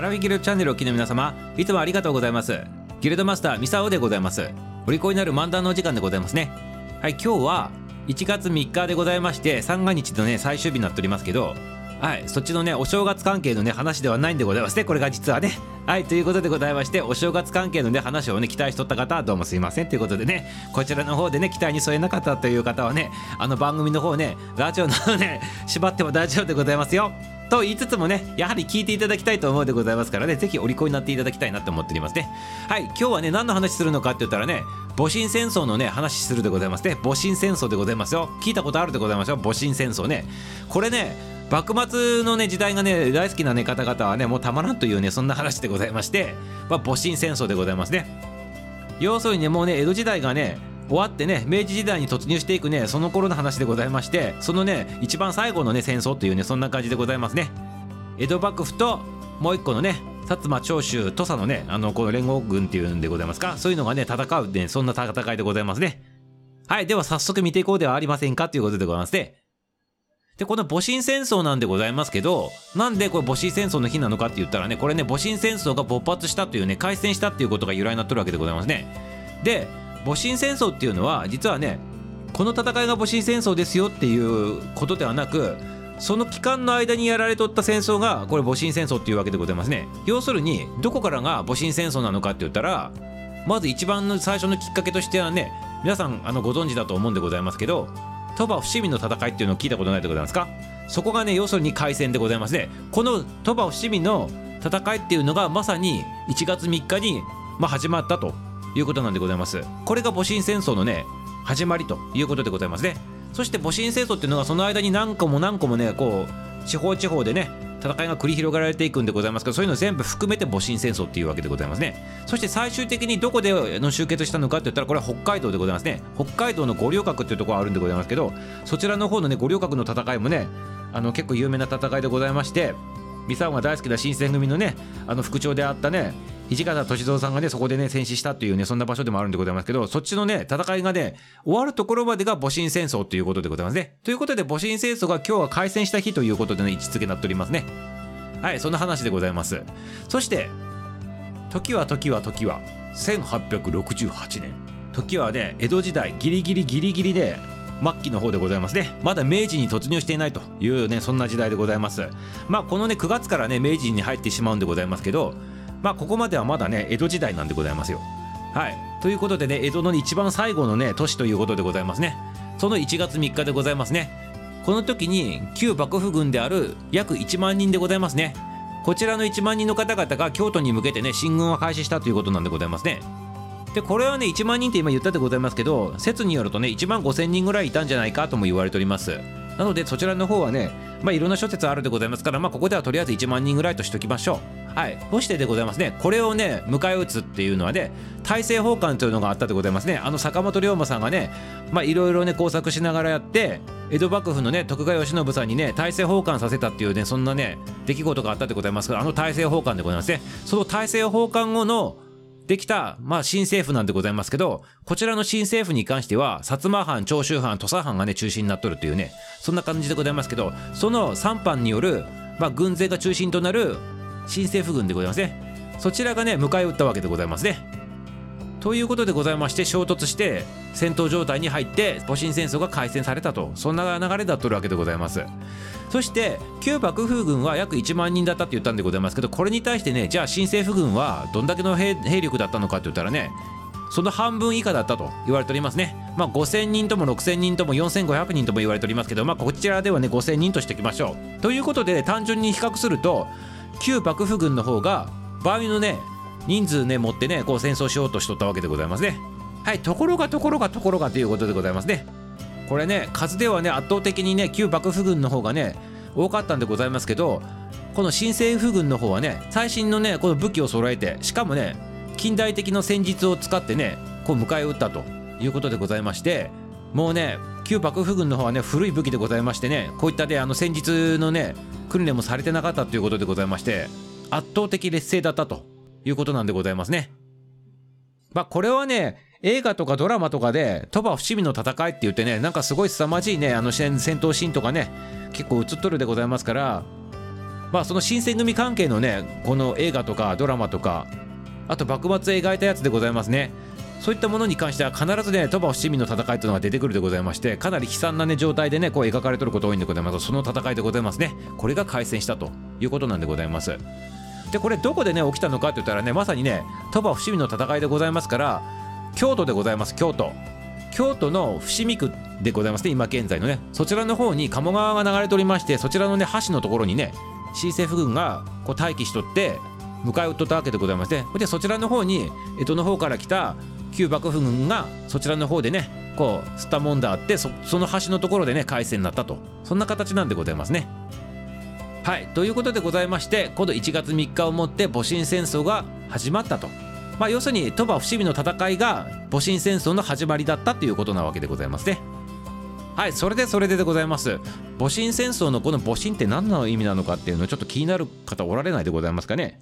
アラフィギルドチャンネルをお聞きの皆様いつもありがとうございます。ギルドマスターミサオでございます。お利口になる漫談のお時間でございますね。はい今日は1月3日でございまして三が日のね最終日になっておりますけどはいそっちのねお正月関係のね話ではないんでございますね。これが実はね。はいということでございましてお正月関係のね話をね期待しとった方はどうもすいません。ということでねこちらの方でね期待に添えなかったという方はねあの番組の方ねラジオのね縛っても大丈夫でございますよ。と言いつつもねやはり聞いていただきたいと思うでございますからねぜひお利口になっていただきたいなと思っておりますね。はい今日はね何の話するのかって言ったらね戊辰戦争のね話するでございますね。戊辰戦争でございますよ。聞いたことあるでございますよ。戊辰戦争ね。これね幕末のね時代がね大好きなね方々はねもうたまらんというねそんな話でございまして、まあ、戊辰戦争でございますね。要するにねもうね江戸時代がね終わってね明治時代に突入していくねその頃の話でございましてそのね一番最後のね戦争というねそんな感じでございますね。江戸幕府ともう一個のね薩摩長州土佐のねあのこの連合軍っていうんでございますか？そういうのがね戦うねそんな戦いでございますね。はいでは早速見ていこうではありませんかということでございますね。でこの戊辰戦争なんでございますけどなんでこれ戊辰戦争の日なのかって言ったらねこれね戊辰戦争が勃発したというね開戦したっていうことが由来になってるわけでございますね。で戊辰戦争っていうのは実はねこの戦いが戊辰戦争ですよっていうことではなくその期間の間にやられとった戦争がこれ戊辰戦争っていうわけでございますね。要するにどこからが戊辰戦争なのかって言ったらまず一番の最初のきっかけとしてはね皆さんあのご存知だと思うんでございますけど鳥羽伏見の戦いっていうのを聞いたことないでございますか？そこがね要するに開戦でございますね。この鳥羽伏見の戦いっていうのがまさに1月3日に、まあ、始まったと。いうことなんでございます。これが戊辰戦争のね始まりということでございますね。そして戊辰戦争っていうのがその間に何個も何個もねこう地方地方でね戦いが繰り広げられていくんでございますけどそういうの全部含めて戊辰戦争っていうわけでございますね。そして最終的にどこでの集結したのかって言ったらこれは北海道でございますね北海道の五稜郭っていうところがあるんでございますけどそちらの方のね五稜郭の戦いもねあの結構有名な戦いでございましてミサオが大好きな新選組のねあの副長であったね土方歳三さんがねそこでね戦死したっていうねそんな場所でもあるんでございますけどそっちのね戦いがね終わるところまでが戊辰戦争ということでございますね。ということで戊辰戦争が今日は開戦した日ということでね位置づけになっておりますね。はいそんな話でございます。そして時は時は時は1868年。時はね江戸時代ギリギリギリギリで末期の方でございますね。まだ明治に突入していないというねそんな時代でございます。まあこのね9月からね明治に入ってしまうんでございますけどまあここまではまだね江戸時代なんでございますよ。はい。ということでね江戸の一番最後のね都市ということでございますね。その1月3日でございますね。この時に旧幕府軍である約1万人でございますね。こちらの1万人の方々が京都に向けてね進軍を開始したということなんでございますね。でこれはね1万人って今言ったでございますけど説によるとね1万5000人ぐらいいたんじゃないかとも言われております。なのでそちらの方はねまあいろんな諸説あるでございますからまあここではとりあえず1万人ぐらいとしておきましょう。はい。そしてでございますね。これをね迎え撃つっていうのはね大政奉還というのがあったでございますね。あの坂本龍馬さんがねまあいろいろね工作しながらやって江戸幕府のね徳川慶喜さんにね大政奉還させたっていうねそんなね出来事があったでございますからあの大政奉還でございますね。その大政奉還後のできた、まあ、新政府なんでございますけど、こちらの新政府に関しては、薩摩藩、長州藩、土佐藩がね、中心になっとるというね、そんな感じでございますけど、その3藩による、まあ、軍勢が中心となる新政府軍でございますね。そちらがね、迎え撃ったわけでございますね。ということでございまして衝突して戦闘状態に入って戊辰戦争が開戦されたとそんな流れだっとるわけでございますそして旧幕府軍は約1万人だったって言ったんでございますけどこれに対してねじゃあ新政府軍はどんだけの兵力だったのかって言ったらねその半分以下だったと言われておりますね。まあ、5000人とも6000人とも4500人とも言われておりますけど、まあ、こちらではね5000人としておきましょう。ということで単純に比較すると旧幕府軍の方が場合のね人数ね持ってねこう戦争しようとしとったわけでございますね。はいところがところがところがということでございますね。これね数ではね圧倒的にね旧幕府軍の方がね多かったんでございますけどこの新政府軍の方はね最新のねこの武器を揃えてしかもね近代的な戦術を使ってねこう迎え撃ったということでございましてもうね旧幕府軍の方はね古い武器でございましてねこういったねあの戦術のね訓練もされてなかったということでございまして圧倒的劣勢だったと。いうことなんでございますね。まあこれはね映画とかドラマとかで鳥羽伏見の戦いって言ってねなんかすごい凄まじいねあの戦闘シーンとかね結構映っとるでございますからまあその新選組関係のねこの映画とかドラマとかあと幕末描いたやつでございますね。そういったものに関しては必ずね鳥羽伏見の戦いというのが出てくるでございましてかなり悲惨なね状態でねこう描かれてること多いんでございます。その戦いでございますね。これが開戦したということなんでございます。でこれどこでね起きたのかって言ったらねまさにね鳥羽伏見の戦いでございますから京都でございます京都。京都の伏見区でございますね今現在のね。そちらの方に鴨川が流れておりましてそちらのね橋のところにね新政府軍がこう待機しとって迎え撃っとったわけでございましてでそちらの方に江戸の方から来た旧幕府軍がそちらの方でねこう吸ったもんだあってその橋のところでね開戦になったと。そんな形なんでございますね。はいということでございまして今度1月3日をもって戊辰戦争が始まったと。まあ、要するに鳥羽伏見の戦いが戊辰戦争の始まりだったということなわけでございますね。はいそれでそれででございます戊辰戦争のこの戊辰って何の意味なのかっていうのをちょっと気になる方おられないでございますかね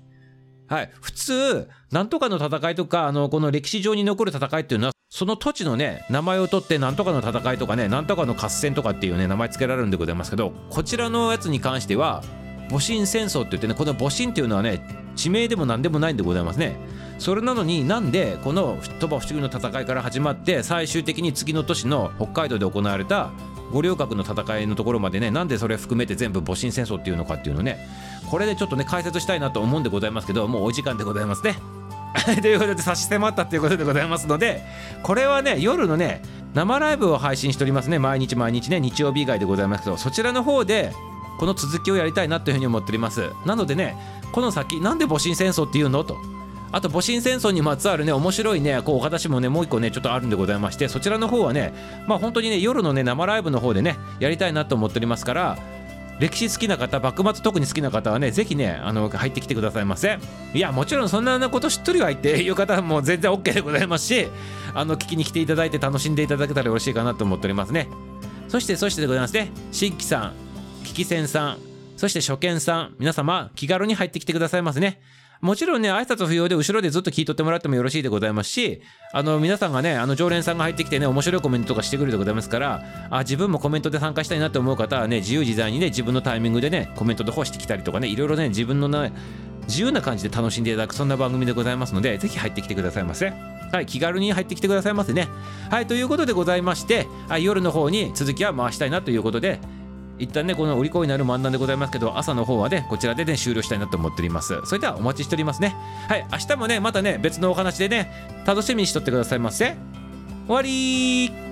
はい。普通、なんとかの戦いとか、あの、この歴史上に残る戦いっていうのは、その土地のね、名前を取って、なんとかの戦いとかね、なんとかの合戦とかっていうね、名前付けられるんでございますけど、こちらのやつに関しては、戊辰戦争って言ってね、この戊辰っていうのはね、地名でも何でもないんでございますね。それなのになんでこの鳥羽伏見の戦いから始まって最終的に次の年の北海道で行われた五稜郭の戦いのところまでねなんでそれ含めて全部戊辰戦争っていうのかっていうのねこれでちょっとね解説したいなと思うんでございますけどもうお時間でございますね。ということで差し迫ったということでございますのでこれはね夜のね生ライブを配信しておりますね。毎日毎日ね日曜日以外でございますけどそちらの方でこの続きをやりたいなというふうに思っております。なのでねこの先なんで戊辰戦争っていうの？と。あと戊辰戦争にまつわるね面白いねこうお話もねもう一個ねちょっとあるんでございましてそちらの方はねまあ本当にね夜のね生ライブの方でねやりたいなと思っておりますから歴史好きな方幕末特に好きな方はねぜひねあの入ってきてくださいませ。いやもちろんそんなこと知っとるわいって いう方も全然 OK でございますしあの聞きに来ていただいて楽しんでいただけたらよろしいかなと思っておりますね。そしてそしてでございますね。新規さん聞き戦さんそして初見さん皆様気軽に入ってきてくださいますね。もちろんね、挨拶不要で後ろでずっと聞いとってもらってもよろしいでございますし、あの、皆さんがね、あの、常連さんが入ってきてね、面白いコメントとかしてくるでございますから、あ、自分もコメントで参加したいなと思う方はね、自由自在にね、自分のタイミングでね、コメントで干してきたりとかね、いろいろね、自分のね、自由な感じで楽しんでいただく、そんな番組でございますので、ぜひ入ってきてくださいませ。はい、気軽に入ってきてくださいませね。はい、ということでございまして、夜の方に続きは回したいなということで、一旦ねこの売り子になる漫談でございますけど朝の方はねこちらでね終了したいなと思っております。それではお待ちしておりますね。はい明日もねまたね別のお話でね楽しみにしとってくださいませ。終わり